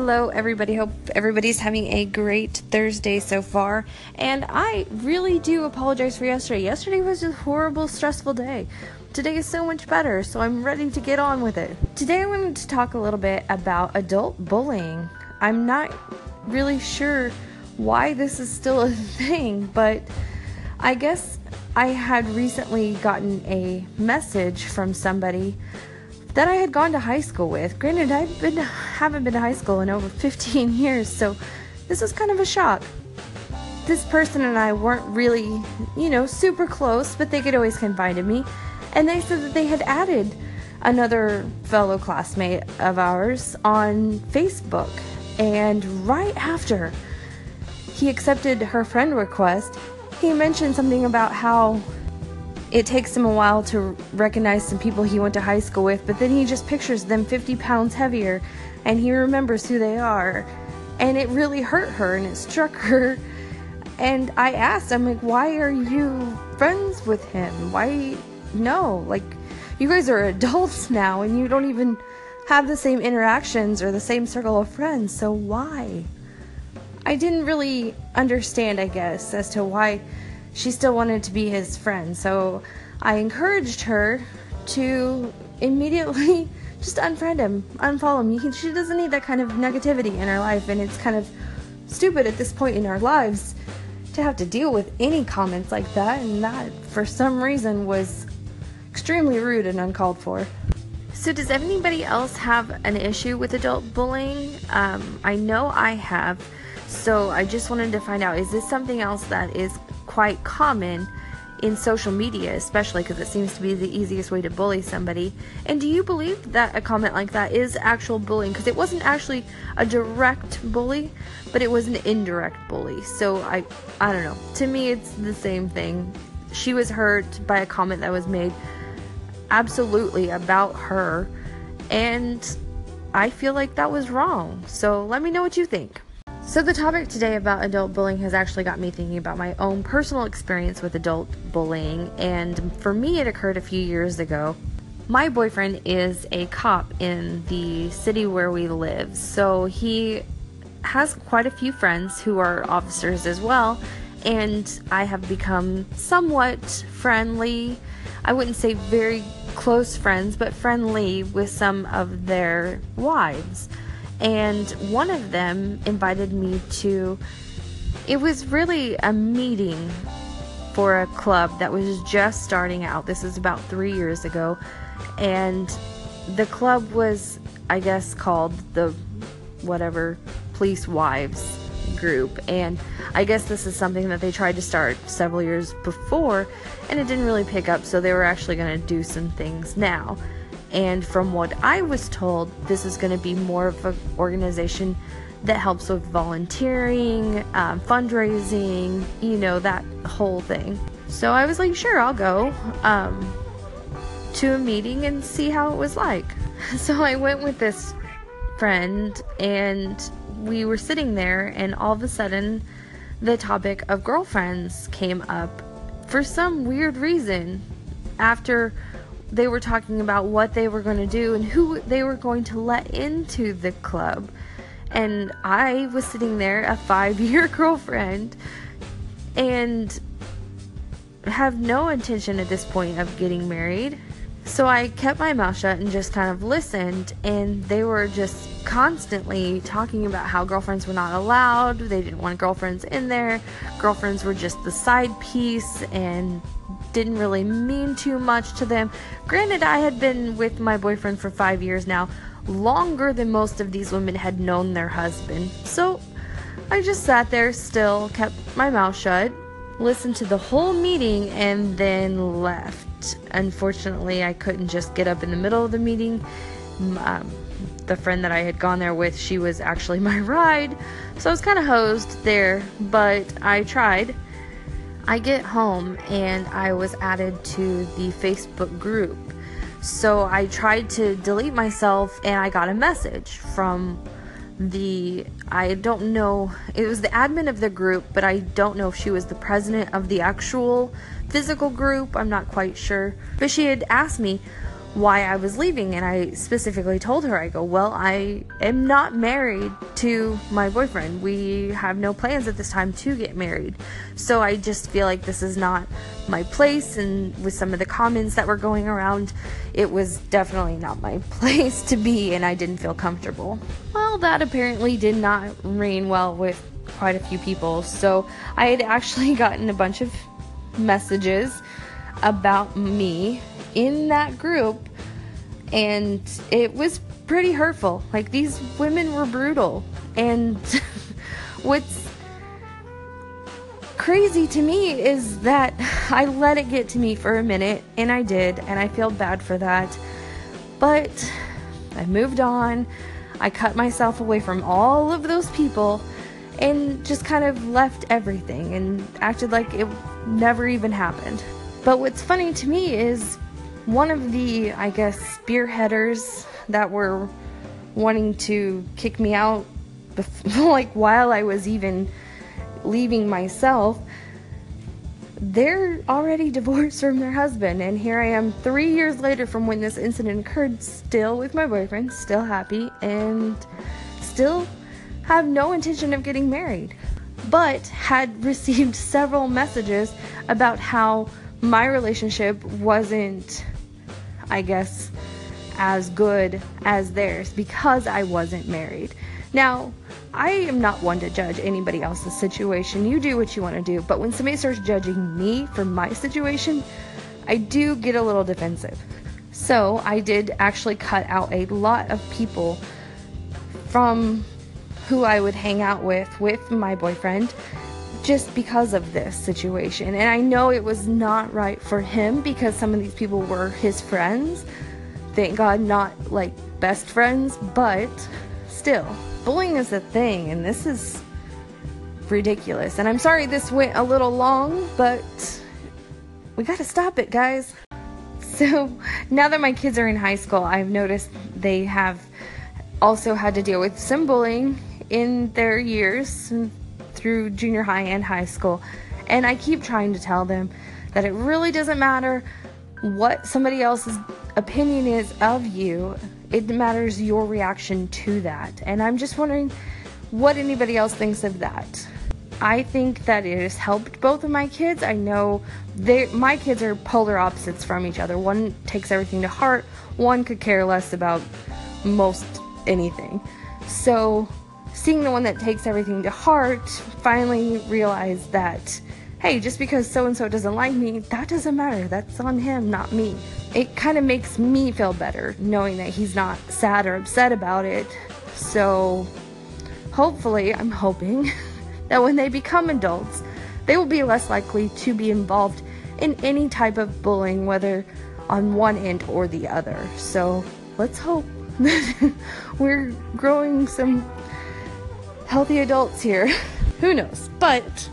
Hello, everybody. Hope everybody's having a great Thursday so far. And I really do apologize for yesterday. Yesterday was a horrible, stressful day. Today is so much better, so I'm ready to get on with it. Today I wanted to talk a little bit about adult bullying. I'm not really sure why this is still a thing, but I guess I had recently gotten a message from somebody that I had gone to high school with. Granted, I haven't been to high school in over 15 years, so this was kind of a shock. This person and I weren't really, you know, super close, but they could always confide in me. And they said that they had added another fellow classmate of ours on Facebook. And right after he accepted her friend request, he mentioned something about how it takes him a while to recognize some people he went to high school with, but then he just pictures them 50 pounds heavier and he remembers who they are. And it really hurt her and it struck her. And I asked, I'm like, why are you friends with him? Why? No, like, you guys are adults now and you don't even have the same interactions or the same circle of friends, so why? I didn't really understand, I guess, as to why she still wanted to be his friend. So I encouraged her to immediately just unfriend him, unfollow him. She doesn't need that kind of negativity in her life, and it's kind of stupid at this point in our lives to have to deal with any comments like that, and that for some reason was extremely rude and uncalled for. So, does anybody else have an issue with adult bullying? Um, I know I have. So, I just wanted to find out is this something else that is quite common in social media, especially because it seems to be the easiest way to bully somebody. And do you believe that a comment like that is actual bullying? Because it wasn't actually a direct bully, but it was an indirect bully. So I, I don't know. To me, it's the same thing. She was hurt by a comment that was made absolutely about her, and I feel like that was wrong. So let me know what you think. So, the topic today about adult bullying has actually got me thinking about my own personal experience with adult bullying, and for me, it occurred a few years ago. My boyfriend is a cop in the city where we live, so he has quite a few friends who are officers as well, and I have become somewhat friendly. I wouldn't say very close friends, but friendly with some of their wives and one of them invited me to it was really a meeting for a club that was just starting out. This is about three years ago. And the club was i guess called the whatever police wives group. And i guess this is something that they tried to start several years before and it didn't really pick up so they were actually going to do some things now and from what I was told, this is going to be more of an organization that helps with volunteering, um, fundraising, you know, that whole thing. So I was like, sure, I'll go um, to a meeting and see how it was like. So I went with this friend, and we were sitting there, and all of a sudden, the topic of girlfriends came up for some weird reason. After they were talking about what they were going to do and who they were going to let into the club. And I was sitting there, a five year girlfriend, and have no intention at this point of getting married. So I kept my mouth shut and just kind of listened, and they were just constantly talking about how girlfriends were not allowed. They didn't want girlfriends in there. Girlfriends were just the side piece, and didn't really mean too much to them. Granted, I had been with my boyfriend for five years now, longer than most of these women had known their husband. So I just sat there still, kept my mouth shut, listened to the whole meeting, and then left. Unfortunately, I couldn't just get up in the middle of the meeting. Um, the friend that I had gone there with, she was actually my ride. So I was kind of hosed there, but I tried. I get home and I was added to the Facebook group. So I tried to delete myself and I got a message from the I don't know it was the admin of the group, but I don't know if she was the president of the actual physical group. I'm not quite sure. But she had asked me, why I was leaving. And I specifically told her, I go, Well, I am not married to my boyfriend. We have no plans at this time to get married. So I just feel like this is not my place. And with some of the comments that were going around, it was definitely not my place to be, and I didn't feel comfortable. Well, that apparently did not reign well with quite a few people. So I had actually gotten a bunch of messages about me in that group and it was pretty hurtful. Like these women were brutal. And what's crazy to me is that I let it get to me for a minute and I did and I feel bad for that. But I moved on. I cut myself away from all of those people and just kind of left everything and acted like it never even happened. But what's funny to me is one of the, I guess, spearheaders that were wanting to kick me out, like while I was even leaving myself, they're already divorced from their husband. And here I am three years later from when this incident occurred, still with my boyfriend, still happy, and still have no intention of getting married. But had received several messages about how my relationship wasn't I guess, as good as theirs because I wasn't married. Now, I am not one to judge anybody else's situation. You do what you want to do. But when somebody starts judging me for my situation, I do get a little defensive. So I did actually cut out a lot of people from who I would hang out with with my boyfriend just because of this situation. And I know it was not right for him because some of these people were his friends. Thank God, not like best friends, but still, bullying is a thing, and this is ridiculous. And I'm sorry this went a little long, but we gotta stop it, guys. So now that my kids are in high school, I've noticed they have also had to deal with some bullying in their years through junior high and high school. And I keep trying to tell them that it really doesn't matter what somebody else's opinion is of you, it matters your reaction to that. And I'm just wondering what anybody else thinks of that. I think that it has helped both of my kids. I know they my kids are polar opposites from each other. One takes everything to heart, one could care less about most anything. So seeing the one that takes everything to heart finally realized that hey, just because so and so doesn't like me, that doesn't matter. That's on him, not me. It kind of makes me feel better knowing that he's not sad or upset about it. So, hopefully, I'm hoping that when they become adults, they will be less likely to be involved in any type of bullying, whether on one end or the other. So, let's hope that we're growing some healthy adults here. Who knows? But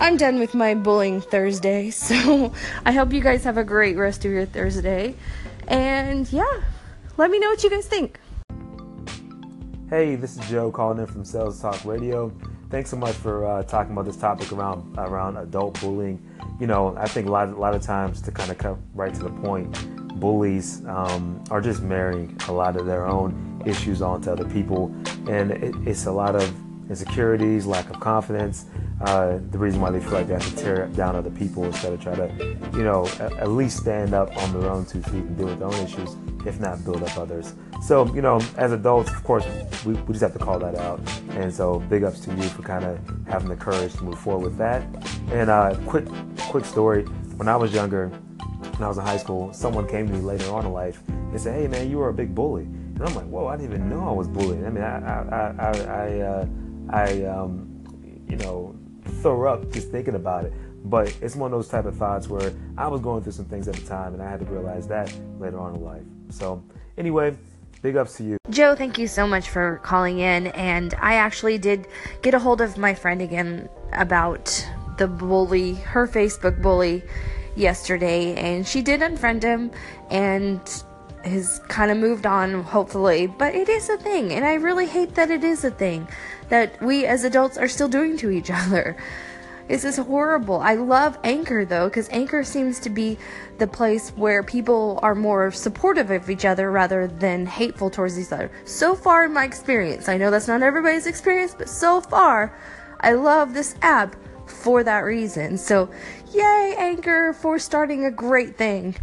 I'm done with my bullying Thursday, so I hope you guys have a great rest of your Thursday. And yeah, let me know what you guys think. Hey, this is Joe calling in from Sales Talk Radio. Thanks so much for uh, talking about this topic around around adult bullying. You know, I think a lot a lot of times to kind of come right to the point, bullies um, are just marrying a lot of their own issues onto other people, and it, it's a lot of insecurities, lack of confidence. Uh, the reason why they feel like they have to tear down other people instead of try to, you know, at, at least stand up on their own two feet and deal with their own issues, if not build up others. So, you know, as adults, of course, we, we just have to call that out. And so, big ups to you for kind of having the courage to move forward with that. And uh, quick, quick story. When I was younger, when I was in high school, someone came to me later on in life and said, "Hey, man, you were a big bully." And I'm like, "Whoa, I didn't even know I was bullied." I mean, I, I, I, I, uh, I um, you know, throw up just thinking about it. But it's one of those type of thoughts where I was going through some things at the time, and I had to realize that later on in life. So, anyway, big ups to you. Joe, thank you so much for calling in. And I actually did get a hold of my friend again about the bully, her Facebook bully yesterday, and she did unfriend him and has kind of moved on, hopefully. But it is a thing, and I really hate that it is a thing that we as adults are still doing to each other. This is horrible. I love Anchor though, because Anchor seems to be the place where people are more supportive of each other rather than hateful towards each other. So far, in my experience, I know that's not everybody's experience, but so far, I love this app for that reason. So, yay, Anchor, for starting a great thing.